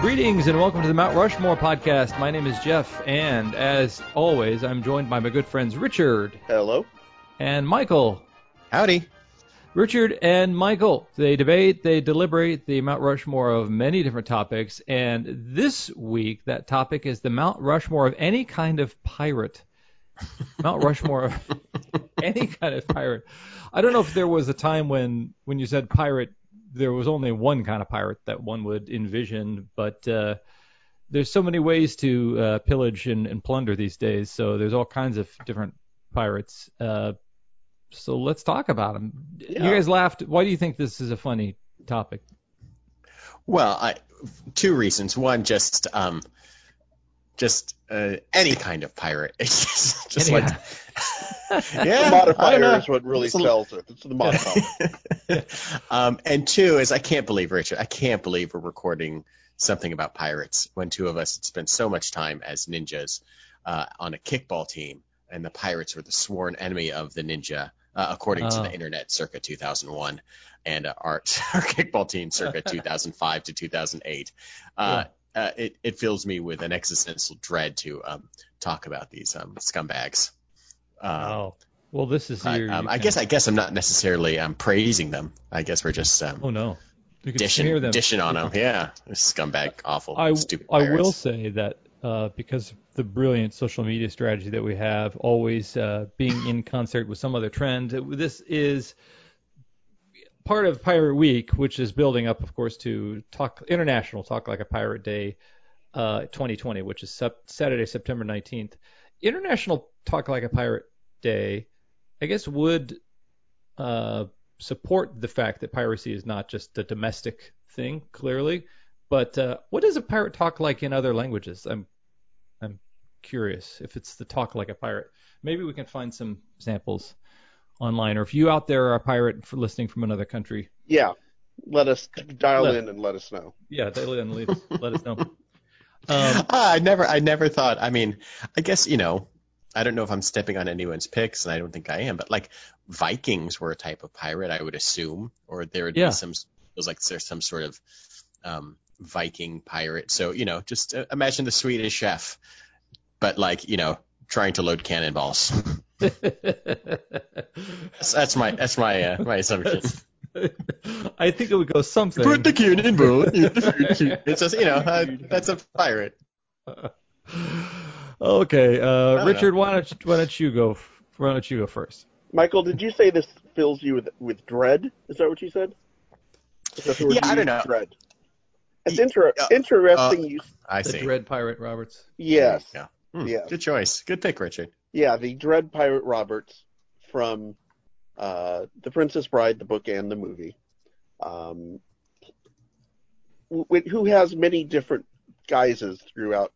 Greetings and welcome to the Mount Rushmore podcast. My name is Jeff, and as always, I'm joined by my good friends Richard Hello. and Michael. Howdy. Richard and Michael, they debate, they deliberate the Mount Rushmore of many different topics, and this week that topic is the Mount Rushmore of any kind of pirate. Mount Rushmore of any kind of pirate. I don't know if there was a time when when you said pirate, there was only one kind of pirate that one would envision, but uh, there's so many ways to uh, pillage and, and plunder these days. So there's all kinds of different pirates. Uh, so let's talk about them. Yeah. You guys laughed. Why do you think this is a funny topic? Well, I, two reasons. One, just um, just uh, any kind of pirate. It's just, just like The yeah, I don't modifier is what really It's a- sells it. It's the modifier. um, and two is I can't believe Richard. I can't believe we're recording something about pirates when two of us had spent so much time as ninjas uh, on a kickball team, and the pirates were the sworn enemy of the ninja, uh, according to Oh. the internet, circa 2001, and uh, our our kickball team, circa 2005 to 2008. Uh, uh, it, it fills me with an existential dread to um, talk about these um, scumbags. Um, Oh, well, this is but, your. um, I guess of- I guess I'm not necessarily um, praising them. I guess we're just um, Oh no, you can dishing them. dishing on them. Yeah, scumbag, awful, I, stupid. I pirates. will say that uh, because of the brilliant social media strategy that we have, always uh, being in concert with some other trend, this is part of Pirate Week, which is building up, of course, to Talk International Talk Like a Pirate Day uh, 2020, which is sep- Saturday, September 19th. International Talk Like a Pirate Day, I guess, would uh, support the fact that piracy is not just a domestic thing, clearly. But uh, what does a pirate talk like in other languages? I'm I'm curious if it's the talk like a pirate. Maybe we can find some samples online, or if you out there are a pirate for listening from another country, yeah. Let us dial Let- in and let us know. yeah, dial in, leave, let us know. Um, Ah, I never, I never thought. I mean, I guess you know, I don't know if I'm stepping on anyone's picks, and I don't think I am. But like Vikings were a type of pirate, I would assume, or there would Yeah. be some. It was like there's some sort of um, Viking pirate. So you know, just uh, imagine the Swedish chef, but like you know, trying to load cannonballs. That's, that's my that's my uh, my assumption. I think it would go something. Put the cannonball. in the food. it's just you know uh, that's a pirate. okay, uh, know. Richard, why don't you, why don't you go? Why don't you go first? Michael, did you say this fills you with with dread? Is that what you said? Is that the word Yeah, I don't know. Dread. It's inter- uh, interesting. you I The see. Dread Pirate Roberts. yes, Yeah. Hmm, Yes. Good choice. Good pick, Richard. Yeah. The Dread Pirate Roberts from uh, The Princess Bride, the book and the movie. Um, who has many different guises throughout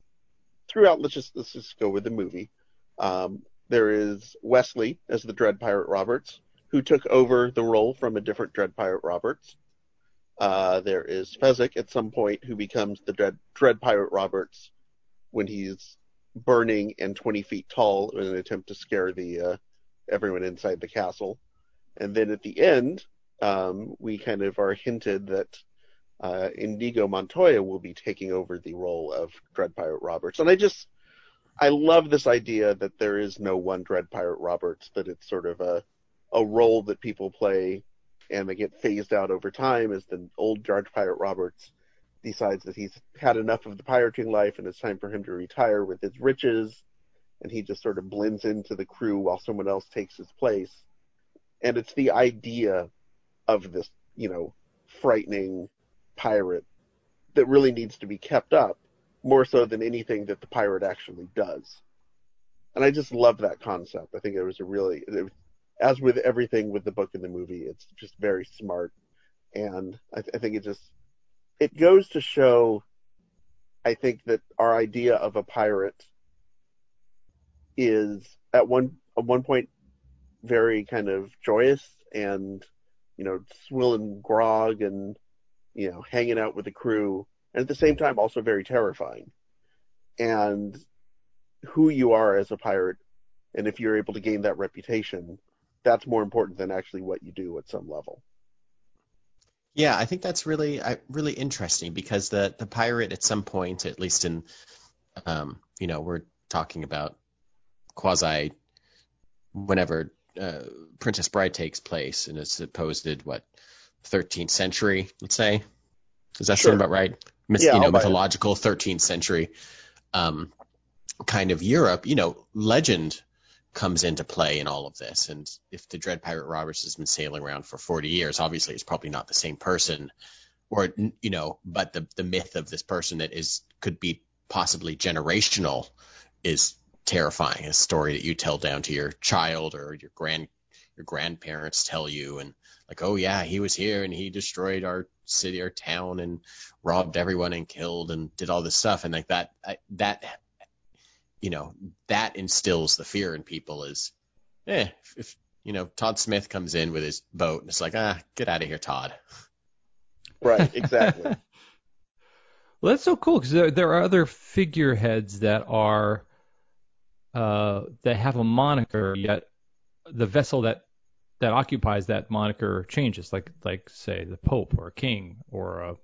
throughout let's just let's just go with the movie um, there is wesley as the dread pirate roberts who took over the role from a different dread pirate roberts uh, there is fezzik at some point who becomes the dread, dread pirate roberts when he's burning and 20 feet tall in an attempt to scare the uh, everyone inside the castle and then at the end um, we kind of are hinted that uh, Inigo Montoya will be taking over the role of Dread Pirate Roberts. And I just, I love this idea that there is no one Dread Pirate Roberts, that it's sort of a, a role that people play and they get phased out over time as the old Dread Pirate Roberts decides that he's had enough of the pirating life and it's time for him to retire with his riches. And he just sort of blends into the crew while someone else takes his place. And it's the idea of this, you know, frightening pirate that really needs to be kept up more so than anything that the pirate actually does. And I just love that concept. I think it was a really, it as with everything with the book and the movie, it's just very smart. And I, th- I think it just, it goes to show, I think that our idea of a pirate is at one, at one point very kind of joyous and, you know, swilling grog and, you know, hanging out with the crew, and at the same time also very terrifying. And who you are as a pirate, and if you're able to gain that reputation, that's more important than actually what you do at some level. Yeah, I think that's really uh, really interesting because the the pirate at some point, at least in, um, you know, we're talking about quasi whenever uh, Princess Bride takes place in a supposed what 13th century, let's say. Does that Sure. sound about right? Myth, Yeah, you know, I'll it. mythological 13th century um, kind of Europe. You know, legend comes into play in all of this. And if the Dread Pirate Roberts has been sailing around for 40 years, obviously it's probably not the same person, or you know, but the the myth of this person that is could be possibly generational is terrifying. A story that you tell down to your child or your grand your grandparents tell you and like, oh yeah, he was here and he destroyed our city or town and robbed everyone and killed and did all this stuff and like that I, that you know that instills the fear in people is eh if, if you know Todd Smith comes in with his boat and it's like ah get out of here Todd Right, exactly. Well, that's so cool because there, there are other figureheads that are uh, that have a moniker, yet the vessel that that occupies that moniker changes, like like say the Pope or a king or a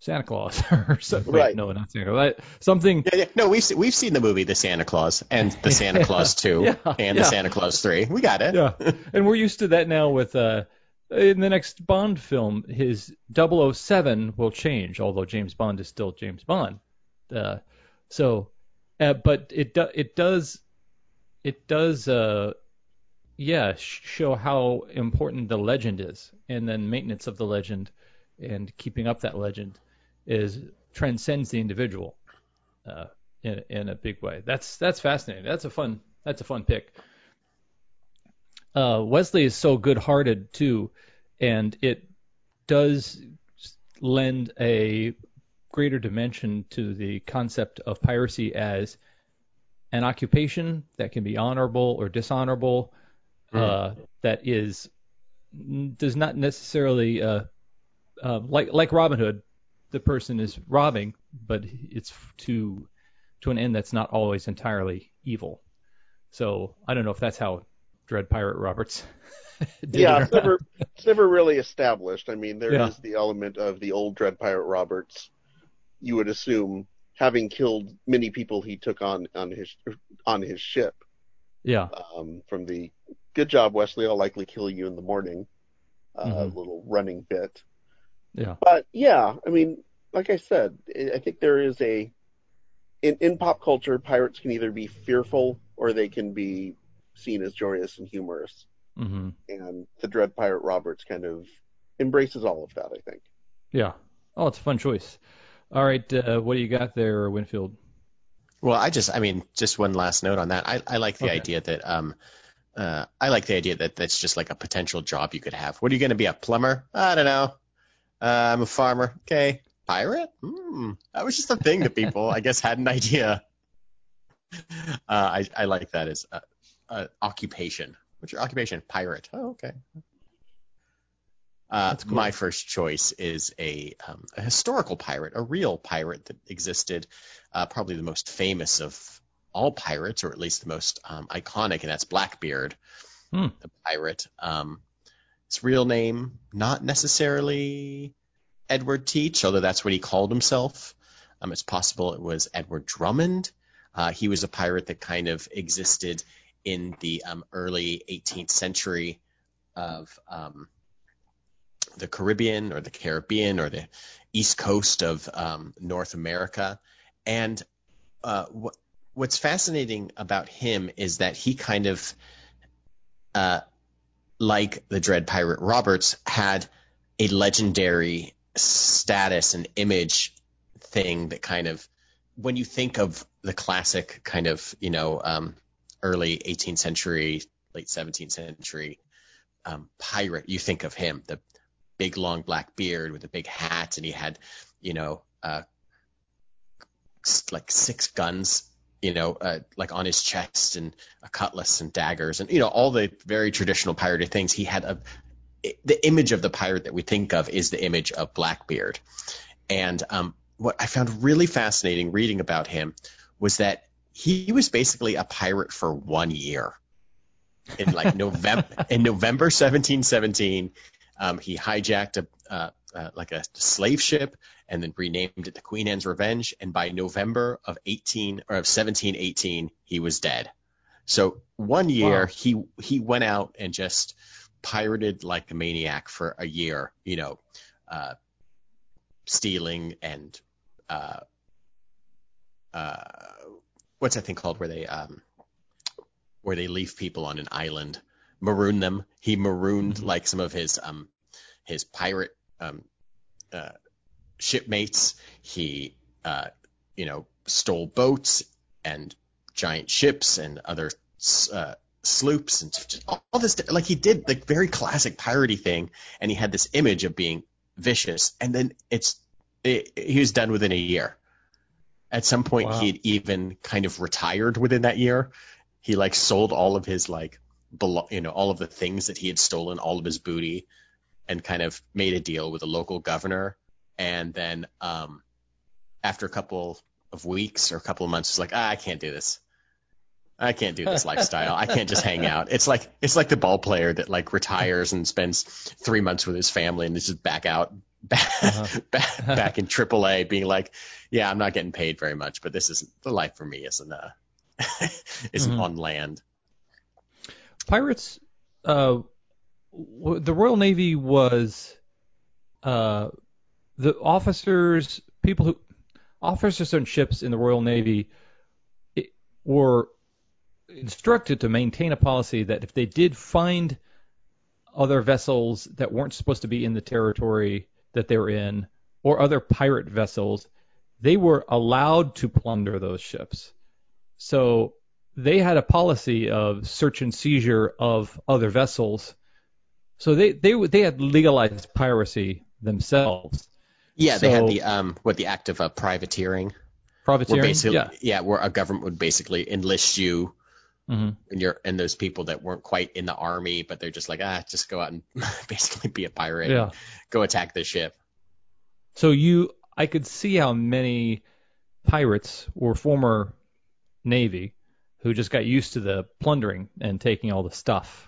Santa Claus or something. Right. no, not Santa Claus. Something. yeah, yeah. no we've se- we've seen the movie The Santa Claus and The Santa Claus 2 Yeah, and yeah. The Santa Claus 3 we got it Yeah, and we're used to that now with uh, in the next Bond film, his 007 will change, although James Bond is still James Bond. Uh, so, uh, but it do, it does it does uh, yeah sh- show how important the legend is, and then maintenance of the legend and keeping up that legend is transcends the individual uh, in in a big way. That's that's fascinating. That's a fun that's a fun pick uh, Wesley is so good-hearted too, and it does lend a greater dimension to the concept of piracy as an occupation that can be honorable or dishonorable, uh, that is does not necessarily uh, uh, like like Robin Hood, the person is robbing, but it's to to an end that's not always entirely evil. So I don't know if that's how Dread Pirate Roberts did yeah, it it's never it's never really established. I mean, there is Yeah. the element of the old Dread Pirate Roberts. You would assume having killed many people he took on on his on his ship. Yeah, Um, from the good job, Wesley. I'll likely kill you in the morning. Uh, Mhm. Little running bit. Yeah, But yeah, I mean, like I said, I I think there is a in in pop culture, pirates can either be fearful or they can be seen as joyous and humorous. hmm And the Dread Pirate Roberts kind of embraces all of that. I think. yeah. Oh, it's a fun choice. All right, uh, what do you got there, Winfield? Well, I just, I mean, just one last note on that. I, I like the Okay. idea that, um, uh, I like the idea that that's just like a potential job you could have. What are you going to be, a plumber? I don't know. Uh, I'm a farmer. Okay. Pirate? Hmm. That was just a thing that people, I guess, had an idea. Uh, I, I like that as a, a occupation. What's your occupation? Pirate. Oh, okay. Uh, cool. My first choice is a, um, a historical pirate, a real pirate that existed, uh, probably the most famous of all pirates, or at least the most um, iconic, and that's Blackbeard, Hmm. the pirate. Um, his real name, not necessarily Edward Teach, although that's what he called himself. Um, it's possible it was Edward Drummond. Uh, he was a pirate that kind of existed in the um, early 18th century of um, the Caribbean or the Caribbean or the east coast of um, North America. And uh, what, what's fascinating about him is that he kind of, uh, like the Dread Pirate Roberts, had a legendary status and image thing that kind of, when you think of the classic kind of, you know, um, early 18th century, late 17th century um, pirate, you think of him, the big long black beard with a big hat, and he had, you know, uh, like six guns, you know, uh, like on his chest, and a cutlass and daggers, and you know, all the very traditional piratey things. He had a the image of the pirate that we think of is the image of Blackbeard, and um, what I found really fascinating reading about him was that he was basically a pirate for one year. In like November, in November 1717, um, he hijacked a, uh, uh, like a slave ship, and then renamed it the Queen Anne's Revenge. And by November of 18 or of 1718, he was dead. So one year Wow. he he went out and just pirated like a maniac for a year. You know, uh, stealing and uh, uh, what's that thing called where they um, where they leave people on an island, maroon them. He marooned Mhm. like some of his um his pirate um uh, shipmates. He uh you know stole boats and giant ships and other uh, sloops and all this like he did like very classic piratey thing and he had this image of being vicious and then it's it, he was done within a year at some point Wow. he had even kind of retired within that year he like sold all of his like belo- you know all of the things that he had stolen all of his booty and kind of made a deal with a local governor. And then um after a couple of weeks or a couple of months was like ah, i can't do this. I can't do this lifestyle. I can't just hang out. It's like it's like the ball player that like retires and spends three months with his family and is just back out back, Uh-huh. back, back in AAA being like yeah i'm not getting paid very much but this isn't the life for me isn't uh isn't Mhm. on land. Pirates, uh, the Royal Navy was, uh, the officers, people who, officers on ships in the Royal Navy it, were instructed to maintain a policy that if they did find other vessels that weren't supposed to be in the territory that they were in, or other pirate vessels, they were allowed to plunder those ships. So they had a policy of search and seizure of other vessels. So they they they had legalized piracy themselves. yeah they had the um what the act of uh, privateering Privateering. basically yeah. where a government would basically enlist you hmm and you're and those people that weren't quite in the army but they're just like ah just go out and basically be a pirate Yeah. and go attack the ship So you, I could see how many pirates or former navy who just got used to the plundering and taking all the stuff.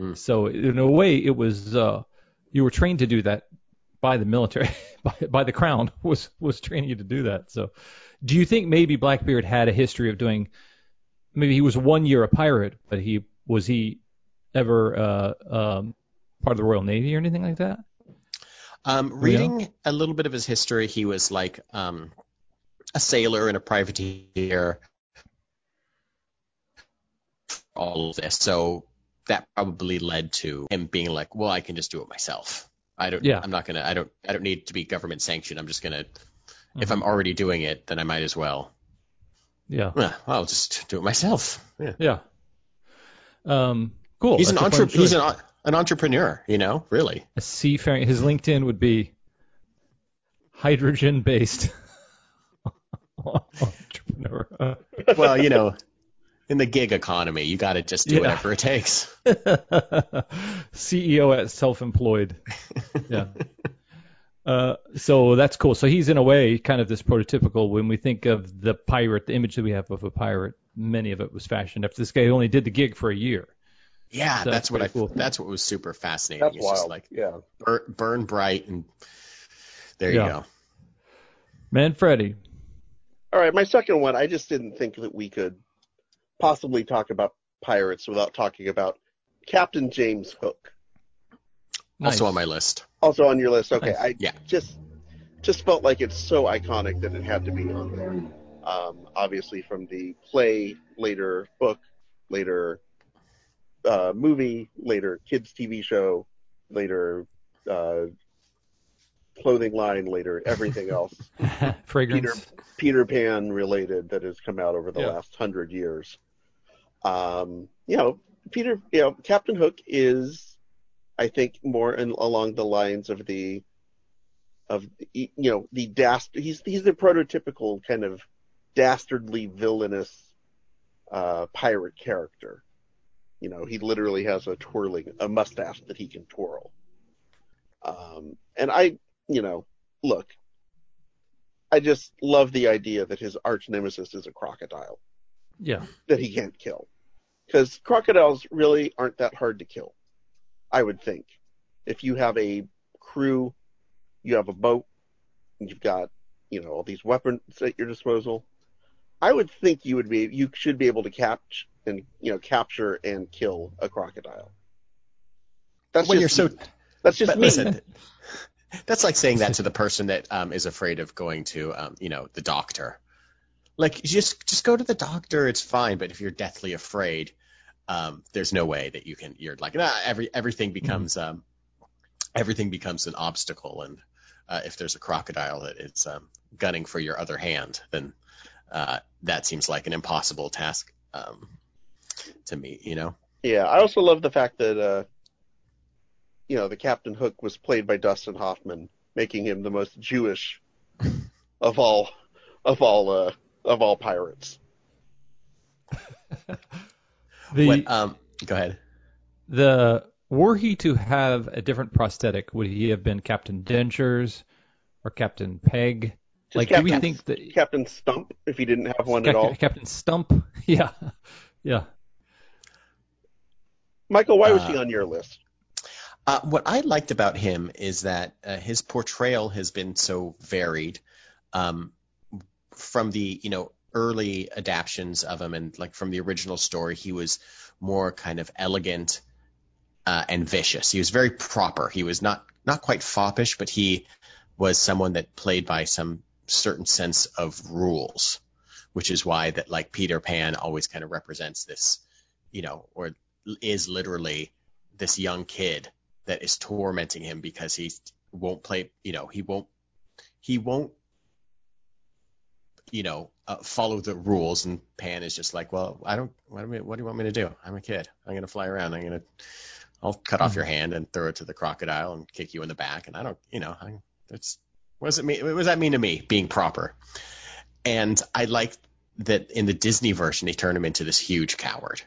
Mm. So in a way, it was uh, you were trained to do that by the military, by, by the crown was was training you to do that. So, do you think maybe Blackbeard had a history of doing? Maybe he was one year a pirate, but he was he ever uh, um, part of the Royal Navy or anything like that? um reading a little bit of his history he was like um a sailor and a privateer all of this so that probably led to him being like well i can just do it myself i don't Yeah. i'm not gonna i don't i don't need to be government sanctioned i'm just gonna if Mhm. i'm already doing it then i might as well Yeah. well, i'll just do it myself yeah Yeah. Um, cool. he's an That's a fun entre- he's an, an entrepreneur you know really a seafaring. His LinkedIn would be hydrogen based entrepreneur. Well you know in the gig economy you got to just do Yeah. whatever it takes CEO at self employed. Yeah. Uh, so that's cool. So he's in a way kind of this prototypical. When we think of the pirate, the image that we have of a pirate, many of it was fashioned after this guy only did the gig for a year. Yeah, So that's that's what I. cool. That's what was super fascinating. That's it's just wild. like yeah. burn, burn bright, and there Yeah. you go. Manfredi. All right, my second one. I just didn't think that we could possibly talk about pirates without talking about Captain James Hook. Nice. Also on my list. Also on your list. Okay, Nice. I Yeah. just just felt like it's so iconic that it had to be on there. Um, obviously, from the play, later book, later uh, movie, later kids TV show, later uh, clothing line, later everything else. Fragrance. Peter Pan related that has come out over the Yeah. last hundred years. Um, you know, Peter, you know, Captain Hook is, I think, more in, along the lines of the, of you know, the dast. He's he's the prototypical kind of dastardly villainous uh, pirate character. You know, he literally has a twirling a mustache that he can twirl. Um, and I, you know, look, I just love the idea that his arch nemesis is a crocodile Yeah. that he can't kill. Because crocodiles really aren't that hard to kill, I would think. If you have a crew you have a boat, you've got you know all these weapons at your disposal. I would think you would be you should be able to catch and you know capture and kill a crocodile. That's when just you're so, that's just but me. listen, that's like saying that to the person that um, is afraid of going to, um, you know, the doctor. Like, just just go to the doctor. It's fine. But if you're deathly afraid, um, there's no way that you can. You're like, nah, every everything becomes um, everything becomes an obstacle. And uh, if there's a crocodile that is um, gunning for your other hand, then uh, that seems like an impossible task um, to me. You know. Yeah, I also love the fact that uh, you know the Captain Hook was played by Dustin Hoffman, making him the most Jewish of all of all uh, of all pirates. The What, um, go ahead. the were he to have a different prosthetic, would he have been Captain Dentures or Captain Peg? Just like, do we Captain- think that Captain Stump, if he didn't have one at all. Captain Stump? Yeah, yeah. Michael, why was Uh, he on your list? Uh, what I liked about him is that uh, his portrayal has been so varied, um, from the you know early adaptions of him and like from the original story, he was more kind of elegant uh, and vicious. He was very proper. He was not not quite foppish, but he was someone that played by some certain sense of rules, which is why that like Peter Pan always kind of represents this, you know, or is literally this young kid that is tormenting him because he won't play, you know, he won't, he won't, you know, uh, follow the rules. And Pan is just like, well, I don't, what do, you, what do you want me to do? I'm a kid. I'm going to fly around. I'm going to, I'll cut off your hand and throw it to the crocodile and kick you in the back. And I don't, you know, I, it's, what does it mean? What does that mean to me being proper? And I like that in the Disney version, they turn him into this huge coward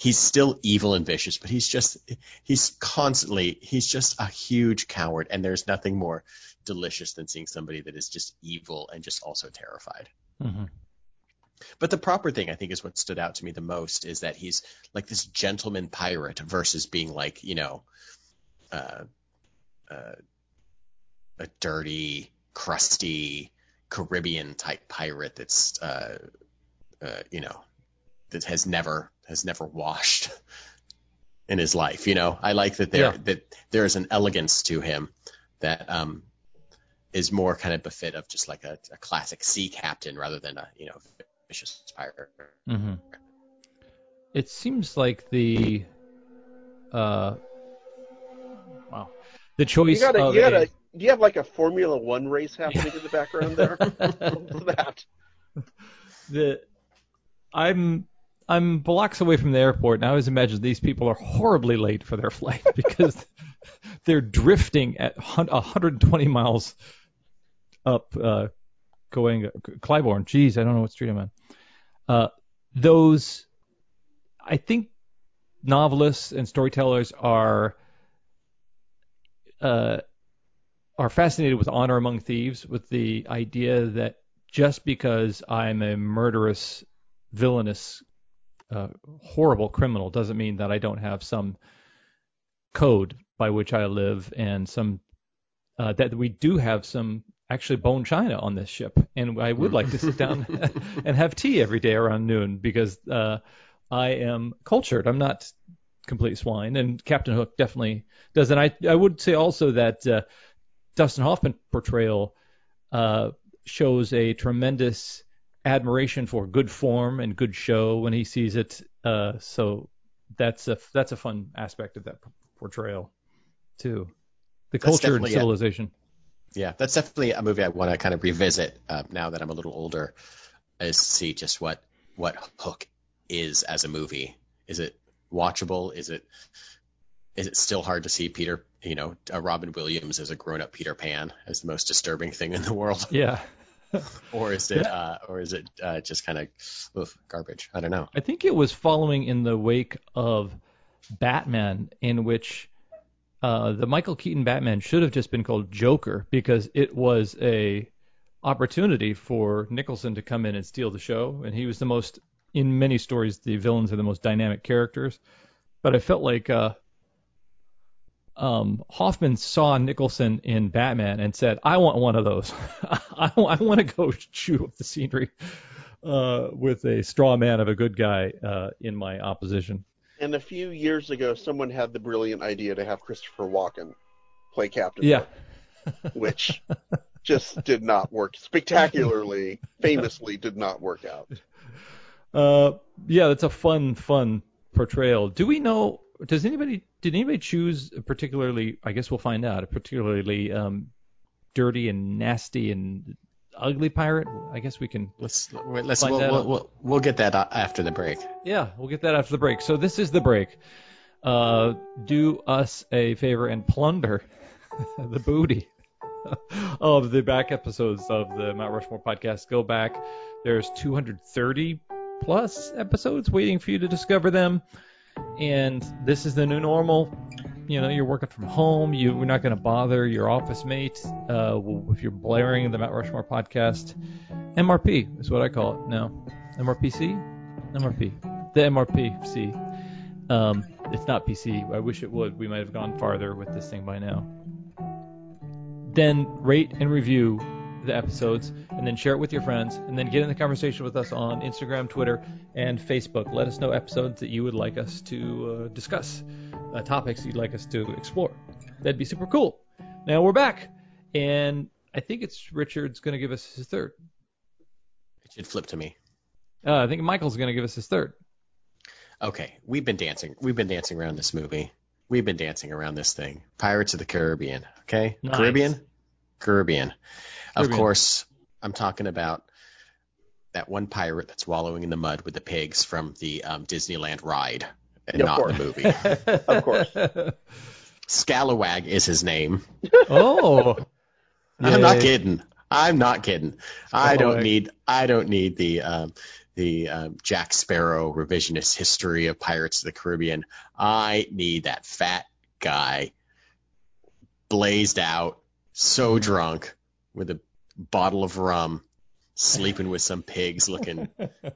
he's still evil and vicious, but he's just he's constantly he's just a huge coward, and there's nothing more delicious than seeing somebody that is just evil and just also terrified. hmm But the proper thing I think is what stood out to me the most is that he's like this gentleman pirate versus being like you know uh, uh, a dirty, crusty Caribbean type pirate that's uh, uh, you know that has never has never washed in his life. You know, I like that there Yeah. that there is an elegance to him that um, is more kind of befit of just like a, a classic sea captain rather than a you know vicious pirate. hmm It seems like the uh, wow, the choice. You choice got a, of you got a- a, do you have like a Formula One race happening in the background there? That? the I'm I'm blocks away from the airport, and I always imagine these people are horribly late for their flight because they're drifting at hun- 120 miles up, uh, going Clybourne. Jeez, I don't know what street I'm on. Uh, those, I think, novelists and storytellers are uh, are fascinated with honor among thieves, with the idea that just because I'm a murderous, villainous, uh, horrible criminal doesn't mean that I don't have some code by which I live and some uh, that we do have some actually bone china on this ship, and I would like to sit down and have tea every day around noon because uh, I am cultured. I'm not complete swine, and Captain Hook definitely does. And I I would say also that uh, Dustin Hoffman portrayal uh, shows a tremendous admiration for good form and good show when he sees it. Uh, so that's a that's a fun aspect of that portrayal too. The That's culture and civilization. Yeah, that's definitely a movie I want to kind of revisit uh, now that I'm a little older, is to see just what what Hook is as a movie. Is it watchable? Is it is it still hard to see Peter, you know, uh, Robin Williams as a grown up Peter Pan as the most disturbing thing in the world, Yeah. or is it uh, or is it uh, just kind of garbage? I don't know. I think it was following in the wake of Batman, in which uh, the Michael Keaton Batman should have just been called Joker because it was a opportunity for Nicholson to come in and steal the show, and he was the most. In many stories, the villains are the most dynamic characters, but I felt like uh, um, Hoffman saw Nicholson in Batman and said, "I want one of those. I, I want to go chew up the scenery uh, with a straw man of a good guy uh, in my opposition." And a few years ago, someone had the brilliant idea to have Christopher Walken play Captain. Yeah. Which just did not work spectacularly, famously did not work out. Uh, yeah, that's a fun, fun portrayal. Do we know? Does anybody? Did anybody choose a particularly? I guess we'll find out. A particularly um, dirty and nasty and ugly pirate. I guess we can. Let's let's we'll, we'll, we'll we'll get that after the break. Yeah, we'll get that after the break. So this is the break. Uh, do us a favor and plunder the booty of the back episodes of the Mount Rushmore podcast. Go back. There's 230 plus episodes waiting for you to discover them. And this is the new normal. You know, you're working from home. You, we're not going to bother your office mate uh, if you're blaring the Mount Rushmore podcast. MRP is what I call it now. MRPC? MRP. The MRPC. Um, it's not PC. I wish it would. We might have gone farther with this thing by now. Then rate and review the episodes, and then share it with your friends, and then get in the conversation with us on Instagram, Twitter, and Facebook. Let us know episodes that you would like us to uh, discuss, uh, topics you'd like us to explore. That'd be super cool. Now we're back, and I think it's Richard's going to give us his third. It should flip to me. Uh, I think Michael's going to give us his third. Okay, we've been dancing. We've been dancing around this movie. We've been dancing around this thing. Pirates of the Caribbean. Okay, Nice. Caribbean, Caribbean. Of Caribbean. course, I'm talking about that one pirate that's wallowing in the mud with the pigs from the um, Disneyland ride, and Yeah, not course. the movie. Of course. Scalawag is his name. oh. I'm not kidding. I'm not kidding. I don't need. I don't need the um, the um, Jack Sparrow revisionist history of Pirates of the Caribbean. I need that fat guy, blazed out, so drunk, with a bottle of rum, sleeping with some pigs, looking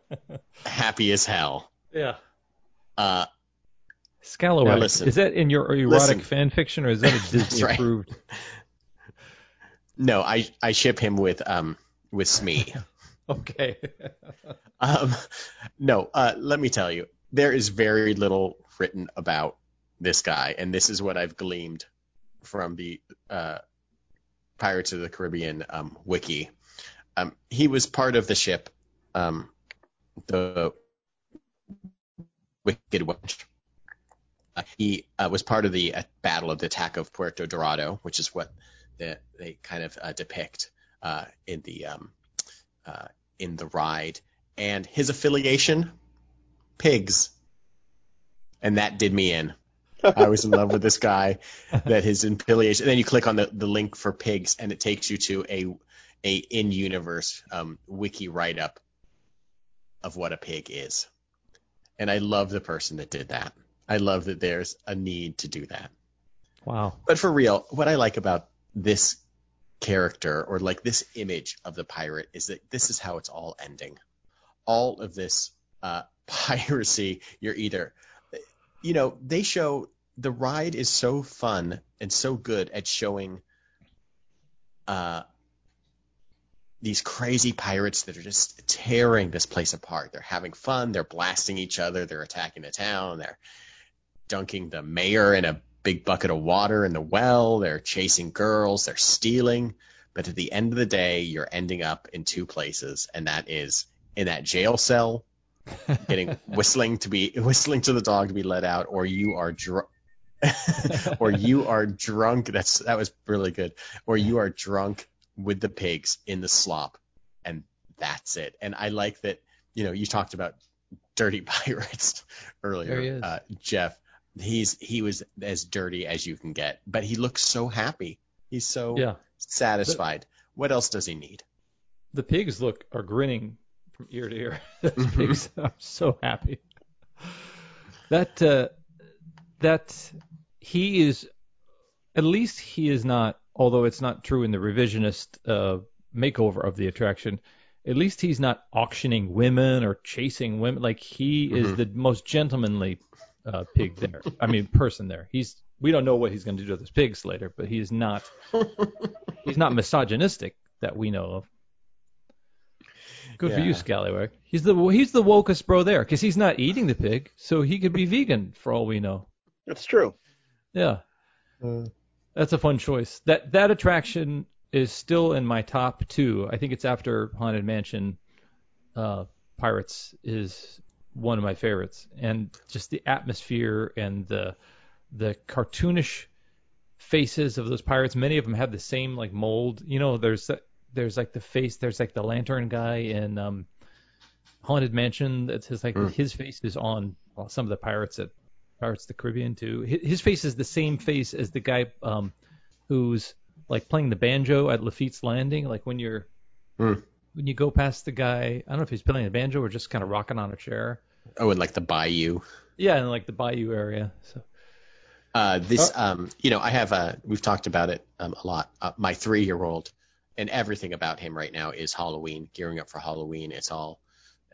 happy as hell. Yeah. Uh, Scalawag. Listen. Is that in your erotic Listen. fan fiction or is that a Disney right. approved? no, I I ship him with um with Smee. Okay. Um, no, uh, let me tell you, there is very little written about this guy, and this is what I've gleaned from the uh, Pirates of the Caribbean um, wiki. Um, he was part of the ship, um, the Wicked Wench. Uh, he uh, was part of the uh, battle of the attack of Puerto Dorado, which is what the, they kind of uh, depict uh, in the um, uh, in the ride and his affiliation, pigs. And that did me in. I was in love with this guy. That his affiliation. And then you click on the, the link for pigs, and it takes you to a a in universe um, wiki write up of what a pig is. And I love the person that did that. I love that there's a need to do that. Wow. But for real, what I like about this character or like this image of the pirate is that this is how it's all ending. All of this uh, piracy, you're either, you know, they show the ride is so fun and so good at showing uh, these crazy pirates that are just tearing this place apart. They're having fun. They're blasting each other. They're attacking the town. They're dunking the mayor in a big bucket of water in the well. They're chasing girls. They're stealing. But at the end of the day, you're ending up in two places, and that is in that jail cell, getting whistling to be whistling to the dog to be let out, or you are drunk. or you are drunk. That's that was really good. Or you are drunk with the pigs in the slop, and that's it. And I like that. You know, you talked about dirty pirates earlier, he. Uh, Jeff. He's he was as dirty as you can get, but he looks so happy. He's so Yeah. satisfied. what else does he need? The pigs look are grinning from ear to ear. Those pigs are so happy. That uh, that he is at least he is not although it's not true in the revisionist uh, makeover of the attraction at least he's not auctioning women or chasing women like he is Mhm. the most gentlemanly uh, pig there i mean person there he's we don't know what he's going to do to those pigs later, but he's not he's not misogynistic that we know of. Good for you, Yeah. Scallywag. He's the he's the wokest bro there because he's not eating the pig, so he could be vegan for all we know. That's true. Yeah, that's a fun choice. That that attraction is still in my top two. I think it's after Haunted Mansion. Uh, Pirates is one of my favorites, and just the atmosphere and the the cartoonish faces of those pirates. Many of them have the same like mold. You know, there's there's like the face. There's like the lantern guy in um, Haunted Mansion. That's his like his face is on some of the pirates at Pirates of the Caribbean too. His, his face is the same face as the guy um, who's like playing the banjo at Lafitte's Landing. Like when you're Hmm. when you go past the guy. I don't know if he's playing the banjo or just kind of rocking on a chair. Oh, and like the Bayou. Yeah, in like the bayou area. So Uh, this, um, you know, I have, uh, we've talked about it um, a lot. Uh, my three-year-old, and everything about him right now is Halloween, gearing up for Halloween. It's all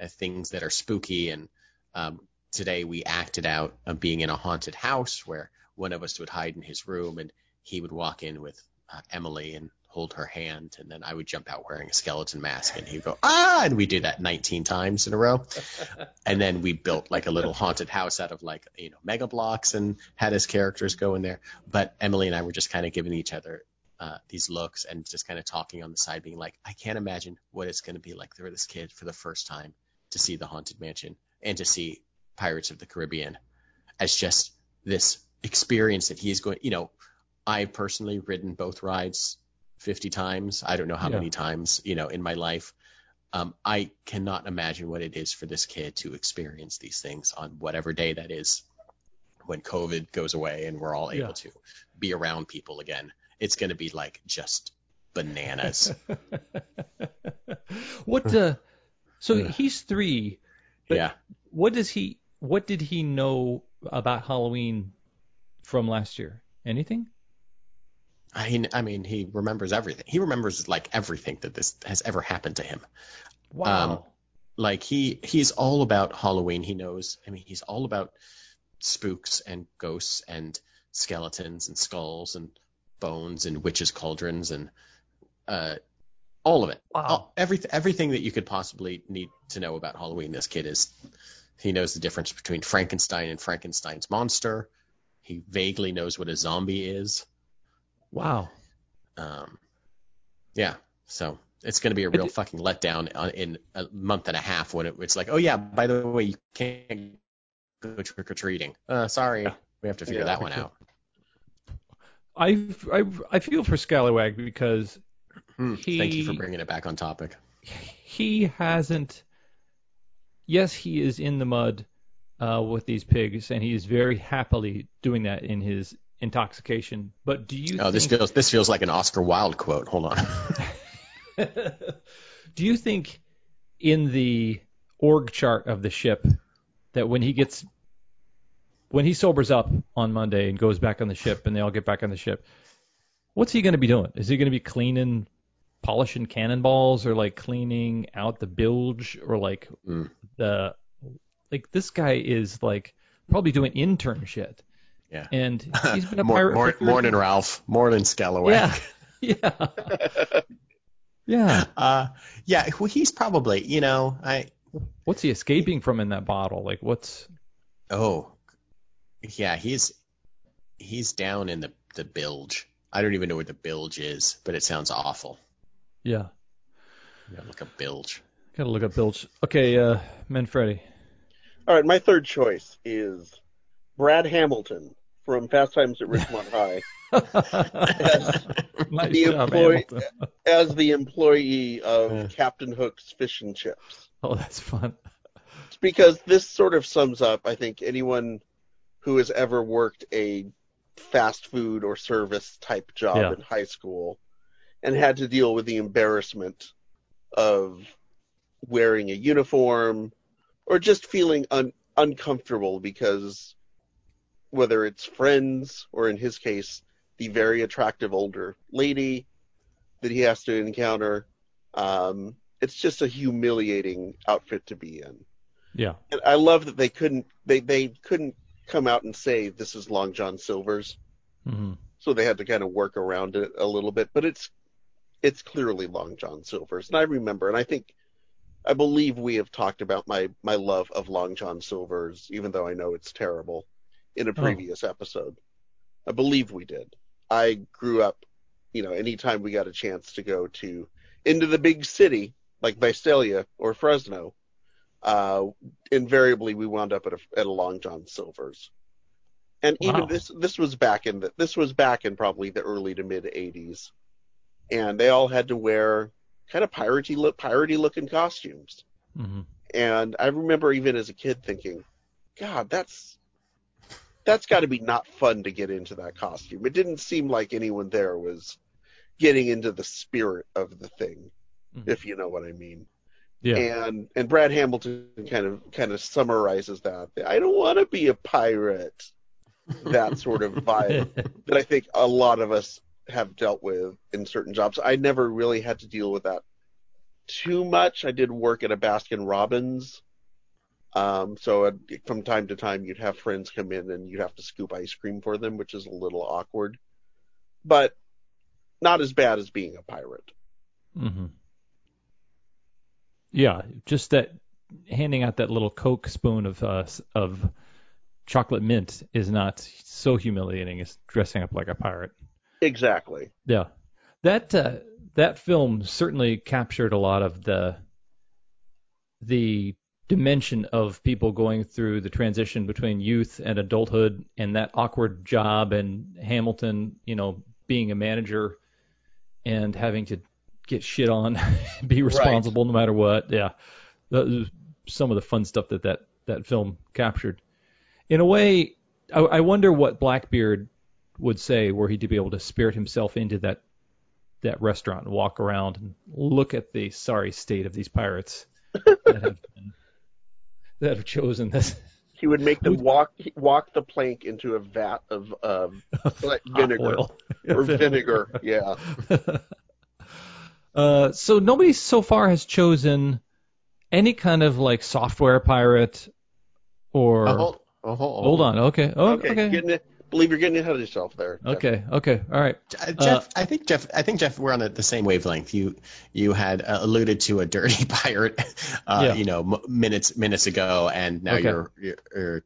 uh, things that are spooky. And um, today we acted out of being in a haunted house where one of us would hide in his room, and he would walk in with uh, Emily and hold her hand, and then I would jump out wearing a skeleton mask, and he'd go ah, and we do that 19 times in a row. and then we built like a little haunted house out of like you know Mega Bloks and had his characters go in there but emily and i were just kind of giving each other uh, these looks and just kind of talking on the side being like i can't imagine what it's going to be like for this kid for the first time to see the haunted mansion and to see pirates of the caribbean as just this experience that he is going you know i've personally ridden both rides 50 times i don't know how Yeah. many times you know in my life um, I cannot imagine what it is for this kid to experience these things on whatever day that is when COVID goes away and we're all able Yeah. to be around people again. It's going to be like just bananas. what? Uh, so he's three. But yeah. What does he? What did he know about Halloween from last year? Anything? I mean, I mean, he remembers everything. He remembers like everything that this has ever happened to him. Wow. Like he he's all about Halloween. He knows. I mean, he's all about spooks and ghosts and skeletons and skulls and bones and witches' cauldrons and uh, all of it. Wow. All, everything everything that you could possibly need to know about Halloween. This kid is. He knows the difference between Frankenstein and Frankenstein's monster. He vaguely knows what a zombie is. wow. Um, yeah, so it's going to be a real It- fucking letdown in a month and a half when it, it's like, oh yeah, by the way, you can't go trick or treating. Uh, sorry, we have to figure Yeah. that one out. I, I I feel for Scallywag because Hmm, Thank you for bringing it back on topic. he hasn't. Yes, he is in the mud uh, with these pigs, and he is very happily doing that in his intoxication. But do you Oh, this feels this feels like an Oscar Wilde quote. Hold on. do you think in the org chart of the ship that when he gets when he sobers up on Monday and goes back on the ship and they all get back on the ship, what's he going to be doing? Is he going to be cleaning, polishing cannonballs, or like cleaning out the bilge, or like Mm. the like this guy is like probably doing intern shit. Yeah. And he's been a More, pirate more, for 30 morning, Ralph. Morning, Scalloway. Yeah. Yeah. yeah. Uh, yeah. Well, he's probably, you know, I. What's he escaping from in that bottle? Like what's Oh, yeah. He's he's down in the the bilge. I don't even know where the bilge is, but it sounds awful. Yeah. Yeah, look a bilge. Gotta look up bilge. Okay, uh Manfredi. All right, my third choice is Brad Hamilton from Fast Times at Ridgemont High nice the job, employee- as the employee of Yeah. Captain Hook's Fish and Chips. Oh, that's fun. It's because this sort of sums up, I think, anyone who has ever worked a fast food or service type job Yeah. in high school and had to deal with the embarrassment of wearing a uniform or just feeling un- uncomfortable because whether it's friends or in his case the very attractive older lady that he has to encounter um, it's just a humiliating outfit to be in Yeah. and I love that they couldn't they they couldn't come out and say this is Long John Silver's hmm so they had to kind of work around it a little bit. But it's it's clearly Long John Silver's, and I remember, and I think I believe we have talked about my my love of Long John Silver's, even though I know it's terrible, in a Oh. previous episode. I believe we did. I grew up, you know, anytime we got a chance to go to into the big city like Visalia or Fresno, uh, invariably we wound up at a at a Long John Silver's. And even this this was back in the this was back in probably the early to mid 80s, and they all had to wear kind of piratey look piratey looking costumes. hmm And I remember even as a kid thinking, God, that's that's got to be not fun to get into that costume. It didn't seem like anyone there was getting into the spirit of the thing, Mhm. if you know what I mean. Yeah. And and Brad Hamilton kind of kind of summarizes that. I don't want to be a pirate. That sort of vibe that I think a lot of us have dealt with in certain jobs. I never really had to deal with that too much. I did work at a Baskin Robbins. Um, so from time to time you'd have friends come in and you'd have to scoop ice cream for them, which is a little awkward, but not as bad as being a pirate. Mm-hmm. Yeah, just that handing out that little Coke spoon of uh, of chocolate mint is not so humiliating as dressing up like a pirate. Exactly. Yeah, that uh, that film certainly captured a lot of the the dimension of people going through the transition between youth and adulthood and that awkward job and Hamilton, you know, being a manager and having to get shit on, be responsible no matter what. Yeah, some of the fun stuff that that that film captured. In a way, I, I wonder what Blackbeard would say were he to be able to spirit himself into that that restaurant and walk around and look at the sorry state of these pirates that have been, that have chosen this He would make them walk walk the plank into a vat of um, vinegar oil. or vinegar. Yeah. uh, so nobody so far has chosen any kind of like software pirate or hold, oh, hold, on. Okay. Oh, okay. okay. Getting believe you're getting ahead of yourself there. Jeff. Okay. Okay. All right. Uh, Jeff, I think Jeff, I think Jeff, we're on the, the same wavelength. You, you had uh, alluded to a dirty pirate, uh, Yeah. you know, m- minutes minutes ago, and now Okay. you're you're, you're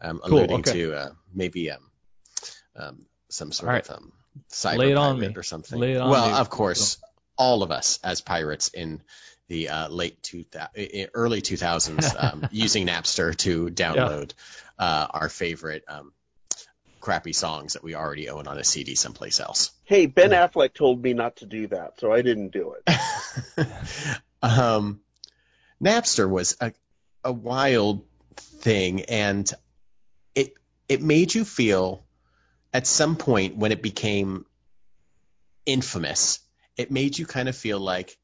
um, Cool, alluding okay. to uh, maybe um, um, some sort All right. of um, cyber Lay it on pirate me. or something. Lay it on well, me. of course, all of us as pirates in the uh, late two thou- i- early 2000s um, using Napster to download uh, our favorite um, crappy songs that we already own on a CD someplace else. Hey, Ben Affleck told me not to do that, so I didn't do it. um, Napster was a, a wild thing, and it it made you feel at some point when it became infamous, it made you kind of feel like,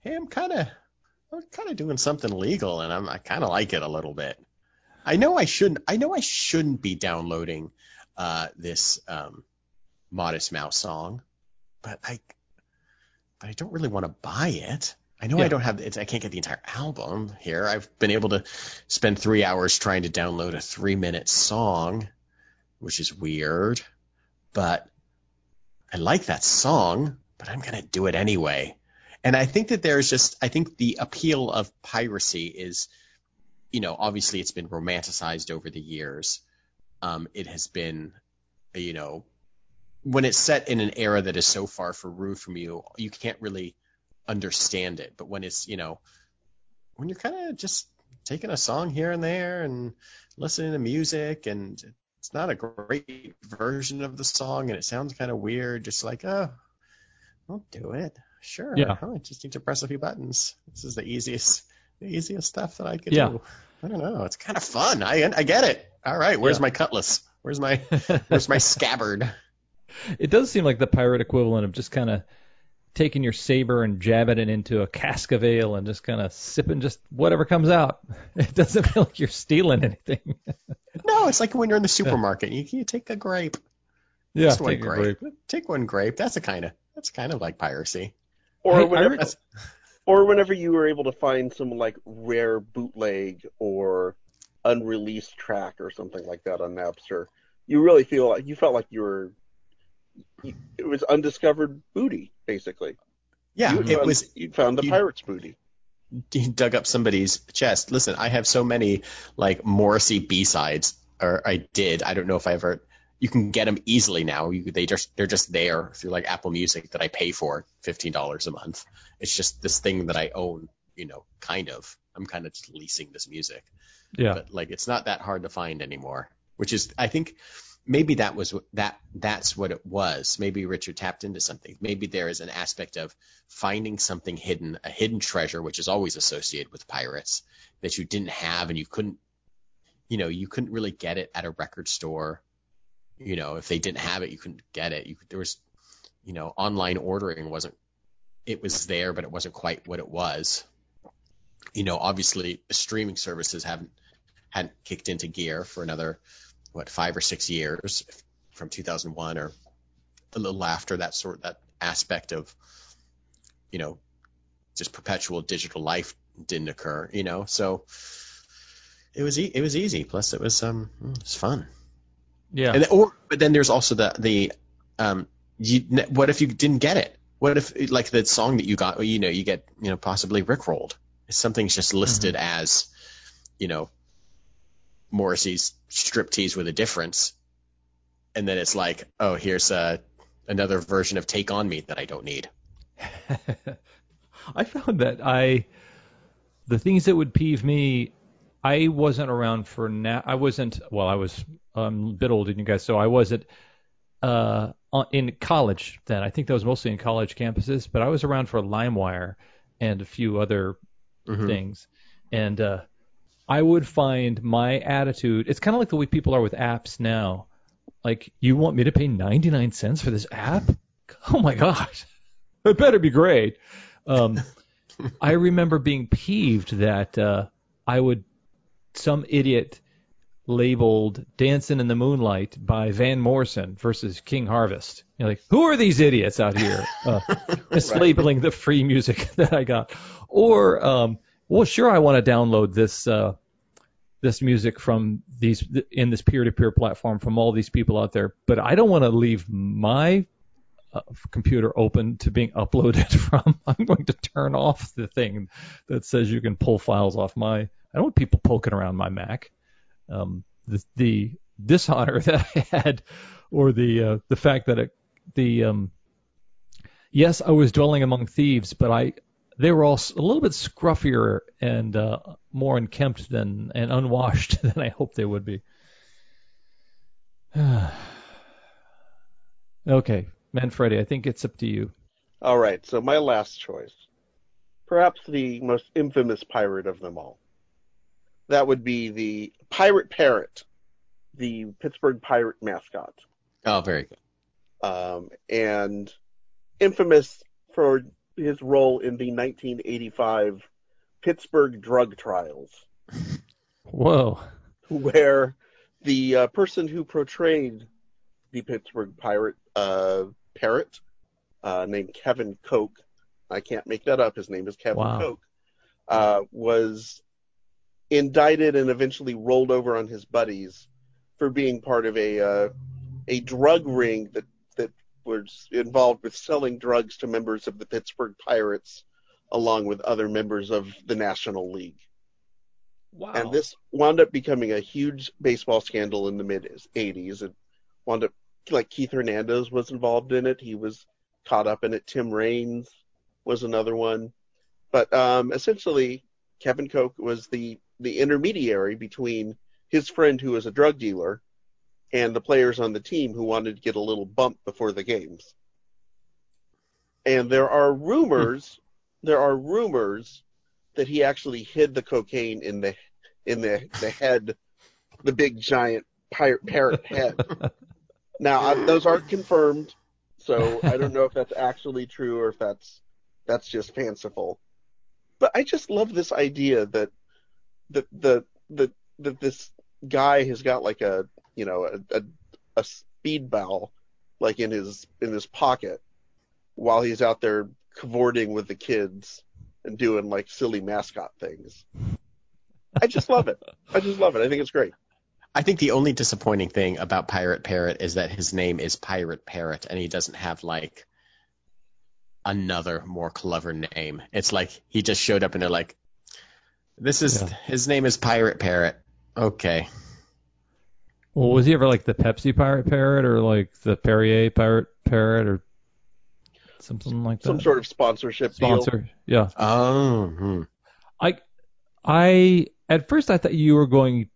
hey, I'm kind of I'm kind of doing something legal, and I'm I kind of like it a little bit. I know I shouldn't. I know I shouldn't be downloading uh, this um, Modest Mouse song, but I but I don't really want to buy it. I know Yeah. I don't have it's, I can't get the entire album here. I've been able to spend three hours trying to download a three minute song, which is weird, but I like that song, but I'm gonna do it anyway. And I think that there's just I think the appeal of piracy is, you know, obviously it's been romanticized over the years. Um, it has been, you know, when it's set in an era that is so far for removed from you, you can't really understand it. But when it's, you know, when you're kind of just taking a song here and there and listening to music and it's not a great version of the song and it sounds kind of weird, just like, oh, I'll do it. Sure. Yeah. I just need to press a few buttons. This is the easiest, the easiest stuff that I could do. Yeah. do. I don't know. It's kind of fun. I I get it. All right. Where's Yeah. my cutlass? Where's my where's my scabbard? It does seem like the pirate equivalent of just kind of taking your saber and jabbing it into a cask of ale and just kind of sipping just whatever comes out. It doesn't feel like you're stealing anything. No, it's like when you're in the supermarket. You, you take a grape. yeah, Just take a grape. grape. Take one grape. That's a kind of that's kind of like piracy. Or Hey, I whenever, re- or whenever you were able to find some like rare bootleg or unreleased track or something like that on Napster, you really feel like you felt like you were it was undiscovered booty, basically. Yeah, you it found, was. you found the you- pirate's booty. You dug up somebody's chest. Listen, I have so many like Morrissey B sides, or I did. I don't know if I ever. You can get them easily now. You, they just they're just there through like Apple Music that I pay for fifteen dollars a month. It's just this thing that I own. You know, kind of. I'm kind of just leasing this music. Yeah. but like it's not that hard to find anymore which is i think maybe that was what- that that's what it was maybe richard tapped into something maybe there is an aspect of finding something hidden a hidden treasure which is always associated with pirates that you didn't have and you couldn't you know you couldn't really get it at a record store you know if they didn't have it you couldn't get it. You could, there was you know online ordering wasn't it was there but it wasn't quite what it was. You know obviously streaming services haven't hadn't kicked into gear for another what five or six years from 2001 or a little after that sort that aspect of you know just perpetual digital life didn't occur you know? So it was e- it was easy. Plus it was um it was fun Yeah. and or but then there's also the the um you what if you didn't get it? What if like the song that you got you know you get you know possibly rickrolled. Something's just listed as you know Morrissey's striptease with a difference and then it's like oh here's uh another version of take on me that I don't need. I found that I the things that would peeve me, I wasn't around for now. I wasn't well. I was um, a bit older than you guys, so I wasn't uh, in college then. I think that was mostly in college campuses, but I was around for LimeWire and a few other Mhm. things, and uh, I would find my attitude. It's kind of like the way people are with apps now. Like, you want me to pay 99 cents for this app? Oh my gosh, it better be great. Um, I remember being peeved that uh, I would some idiot labeled "Dancing in the Moonlight" by Van Morrison versus King Harvest. You're like, who are these idiots out here uh, mislabeling the free music that I got? Or, um, well, sure, I want to download this uh, this music from these in this peer-to-peer platform from all these people out there, but I don't want to leave my uh, computer open to being uploaded from. I'm going to turn off the thing that says you can pull files off my. I don't want people poking around my Mac. Um, the, the dishonor that I had, or the uh, the fact that it, the um, yes, I was dwelling among thieves, but I they were all a little bit scruffier and uh, more unkempt than and unwashed than I hoped they would be. okay, Manfredi, I think it's up to you. All right, so my last choice, perhaps the most infamous pirate of them all. That would be the Pirate Parrot, the Pittsburgh Pirate mascot, oh very good um, and infamous for his role in the 1985 Pittsburgh drug trials, Whoa. where the uh, person who portrayed the Pittsburgh Pirate uh, parrot, uh, named Kevin Koch, I can't make that up. His name is Kevin Wow. Koch, uh, was indicted and eventually rolled over on his buddies for being part of a uh, a drug ring that that was involved with selling drugs to members of the Pittsburgh Pirates, along with other members of the National League. Wow. And this wound up becoming a huge baseball scandal in the mid 80s. It wound up, like Keith Hernandez was involved in it. He was caught up in it. Tim Raines was another one. But um, essentially, Kevin Koch was the, the intermediary between his friend who was a drug dealer and the players on the team who wanted to get a little bump before the games. And there are rumors, hmm. there are rumors that he actually hid the cocaine in the in the the head, the big giant pirate parrot head. now I, those aren't confirmed, so I don't know if that's actually true or if that's that's just fanciful. But I just love this idea that the the that this guy has got like a you know a, a a speed ball like in his in his pocket while he's out there cavorting with the kids and doing like silly mascot things. I just love it. I just love it. I think it's great. I think the only disappointing thing about Pirate Parrot is that his name is Pirate Parrot, and he doesn't have like another more clever name. It's like he just showed up and they're like, "This is Yeah. his name is Pirate Parrot." Okay, Well, was he ever like the Pepsi pirate parrot or like the Perrier pirate parrot or something like that? Some sort of sponsorship deal. sponsor. Yeah. oh, hmm. I I at first I thought you were going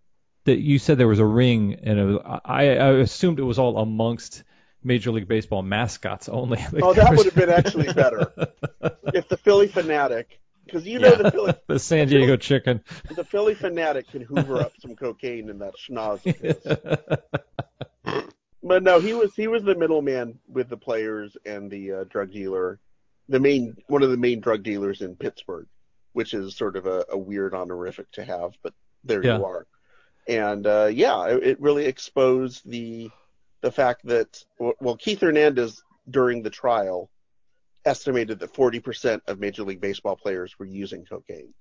that you said there was a ring and it was, I I assumed it was all amongst Major League Baseball mascots only. Like, Oh, that was- would have been actually better. If the Phillie Phanatic, because you know Yeah. the Philly, the San Diego chicken. the Phillie Phanatic can hoover up some cocaine in that schnoz of his. But no, he was he was the middleman with the players and the uh, drug dealer, the main one of the main drug dealers in Pittsburgh, which is sort of a, a weird honorific to have, but there Yeah. you are. And uh, yeah, it, it really exposed the the fact that well, Keith Hernandez during the trial estimated that 40% of Major League Baseball players were using cocaine.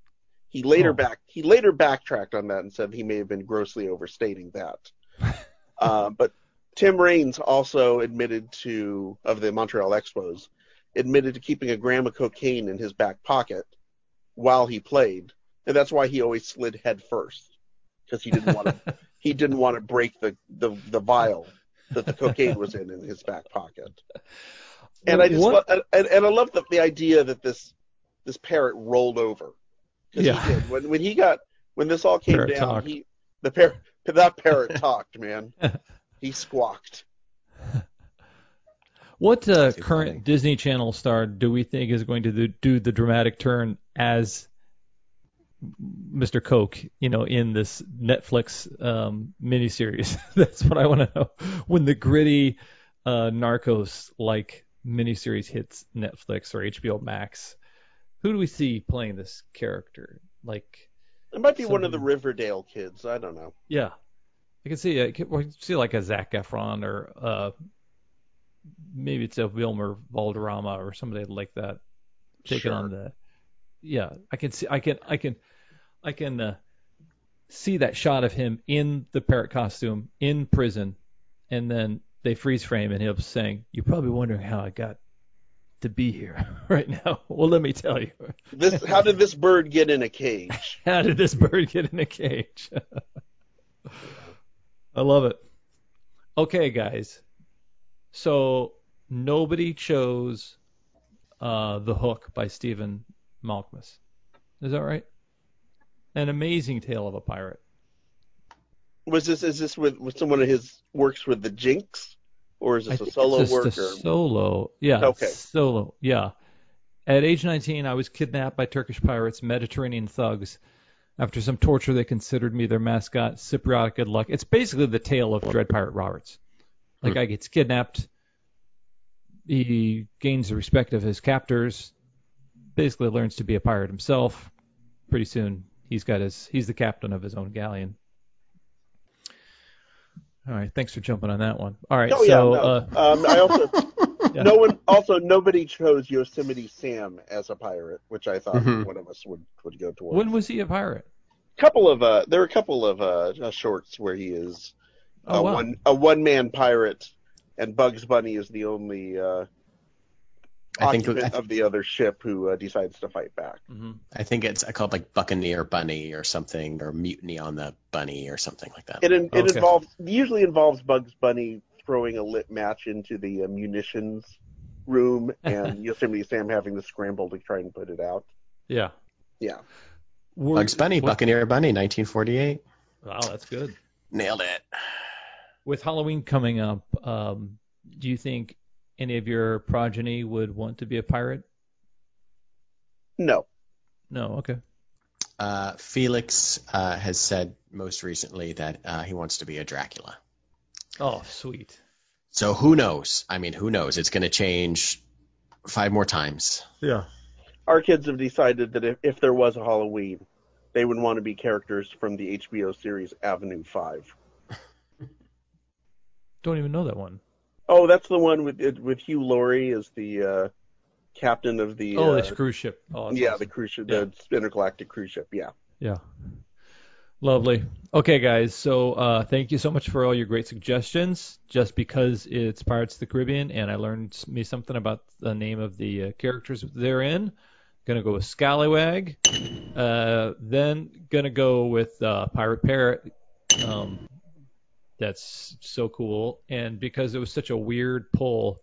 He later Oh. back he later backtracked on that and said he may have been grossly overstating that. uh, but Tim Raines also admitted to of the Montreal Expos admitted to keeping a gram of cocaine in his back pocket while he played, and that's why he always slid head first because he didn't want to he didn't want to break the, the the vial that the cocaine was in in his back pocket. And I just What- and, and I love the, the idea that this this parrot rolled over. Yeah. he did. When when he got when this all came Parrot down, talked. he the parrot that parrot talked, man. He squawked. What uh, current funny. Disney Channel star do we think is going to do, do the dramatic turn as Mr. Coke, you know, in this Netflix um, miniseries? That's what I want to know. When the gritty uh, Narcos like miniseries hits Netflix or HBO Max, who do we see playing this character? Like, It might be one of the Riverdale kids. I don't know. yeah, I can see I can, I can see like a Zac Efron or uh, maybe it's a Wilmer Valderrama or somebody like that taking Sure. on the. Yeah, I can see. I can. I can. I can uh, see that shot of him in the parrot costume in prison, and then they freeze frame and him saying, "You're probably wondering how I got to be here right now." Well, let me tell you. This how did this bird get in a cage? How did this bird get in a cage? I love it. Okay, guys. So nobody chose uh, The Hook by Stephen Malkmus. Is that right? An amazing tale of a pirate. Was this is this with, with someone of his works with the Jicks, or is I this a think solo it's just work? a solo. Yeah. Okay. Solo. Yeah. At age 19, I was kidnapped by Turkish pirates, Mediterranean thugs. After some torture, they considered me their mascot, Cypriot Good Luck. It's basically the tale of Dread Pirate Roberts. Like, hmm. guy gets kidnapped. He gains the respect of his captors. Basically, learns to be a pirate himself. Pretty soon, he's got his. He's the captain of his own galleon. All right, thanks for jumping on that one. All right, oh so yeah, no. uh, um, I also Yeah. no one also nobody chose Yosemite Sam as a pirate, which I thought Mhm. one of us would would go towards. when was he a pirate? couple of uh, there are a couple of uh, uh, shorts where he is Oh a wow. one a one man pirate, and Bugs Bunny is the only uh, I think occupant of the other ship who uh, decides to fight back. hmm I think it's called like Buccaneer Bunny or something, or Mutiny on the Bunny or something like that. It in, it Okay. involves usually involves Bugs Bunny throwing a lit match into the uh, munitions room, and Yosemite Sam having to scramble to try and put it out. Yeah. Yeah. Were- Bugs Bunny, what- Buccaneer Bunny, 1948. Wow, that's good. Nailed it. With Halloween coming up, um, do you think any of your progeny would want to be a pirate? No, No. Okay. Uh, Felix uh, has said most recently that uh, he wants to be a Dracula. Oh, sweet. So who knows? I mean, who knows? It's going to change five more times. Yeah. our kids have decided that if, if there was a Halloween, they would want to be characters from the HBO series Avenue Five. Don't even know that one. Oh, that's the one with with Hugh Laurie as the uh, captain of the oh, uh, this cruise ship. Oh, yeah awesome. the cruise ship, Yeah. the intergalactic cruise ship. Yeah, Yeah. Lovely. Okay, guys. So uh, thank you so much for all your great suggestions. Just because it's Pirates of the Caribbean and I learned me something about the name of the uh, characters therein, gonna go with Scallywag. Uh, then gonna go with uh, Pirate Parrot. Um, that's so cool. And because it was such a weird pull,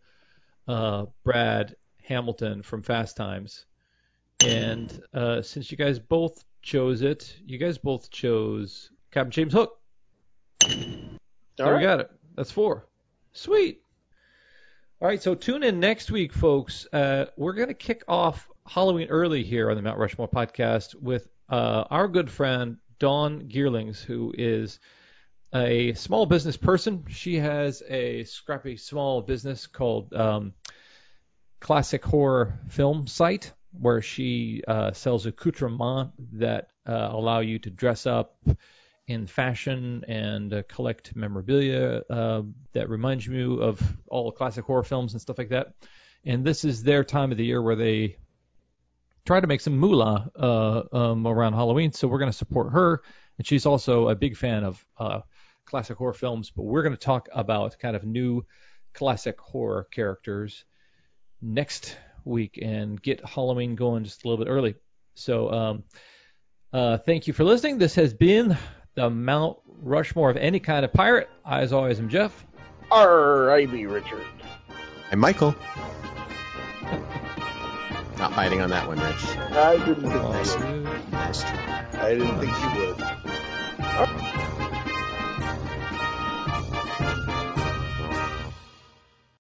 uh, Brad Hamilton from Fast Times. And uh, since you guys both chose it, you guys both chose Captain James Hook. All we right. got it. That's four. Sweet. All right, so tune in next week, folks. Uh, we're going to kick off Halloween early here on the Mount Rushmore podcast with uh, our good friend Dawn Gearlings, who is a small business person. She has a scrappy small business called um, Classic Horror Film Site, where she uh, sells accoutrements that uh, allow you to dress up in fashion and uh, collect memorabilia uh, that reminds you of all classic horror films and stuff like that. And this is their time of the year where they try to make some moolah uh, um, around Halloween. So we're going to support her, and she's also a big fan of uh, classic horror films. But we're going to talk about kind of new classic horror characters next week and get Halloween going just a little bit early. So um, uh, thank you for listening. This has been the Mount Rushmore of any kind of pirate. I, as always, am Jeff. R. I. B. Richard. And Michael. Not biting on that one, Rich. I didn't think you Lawsuit. would. I didn't think you would.